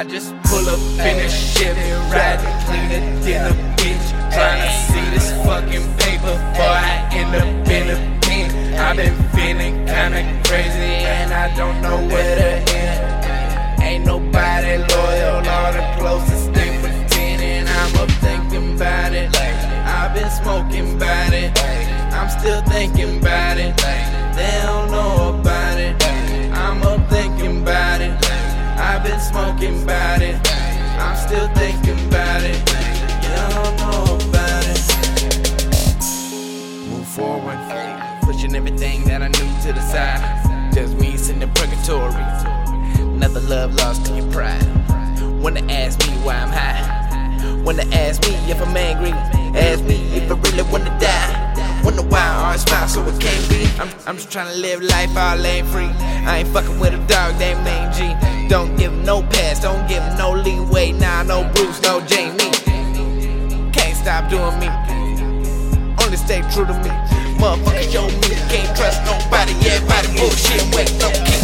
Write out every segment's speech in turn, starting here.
I just pull up in a Chevy, riding cleaner than a bitch. Tryna see this fucking paper before I end up in a pen. I've been feeling kinda crazy and I don't know where to end. Ain't nobody loyal, all the closest they pretending. I'm up thinking about it. I've been smoking about it. I'm still thinking about it. Pushing everything that I knew to the side. Just me sitting in purgatory. Another love lost to your pride. Wanna ask me why I'm high. Wanna ask me if I'm angry. Ask me if I really wanna die. Wonder why I always smile so it can't be. I'm, I'm just trying to live life all ain't free. I ain't fucking with a dog named Main G. Don't give him no pass, don't give him no leeway. Nah, no Bruce, no Jamie. Can't stop doing me. Only stay true to me. Motherfuckers show me can't trust nobody. Everybody bullshit, wait, no king.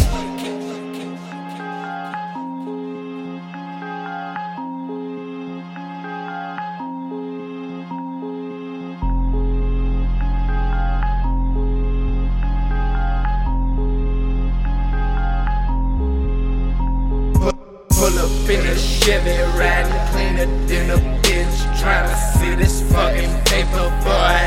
Pull up in a Chevy, riding cleaner than a bitch. Tryna see this fucking paper before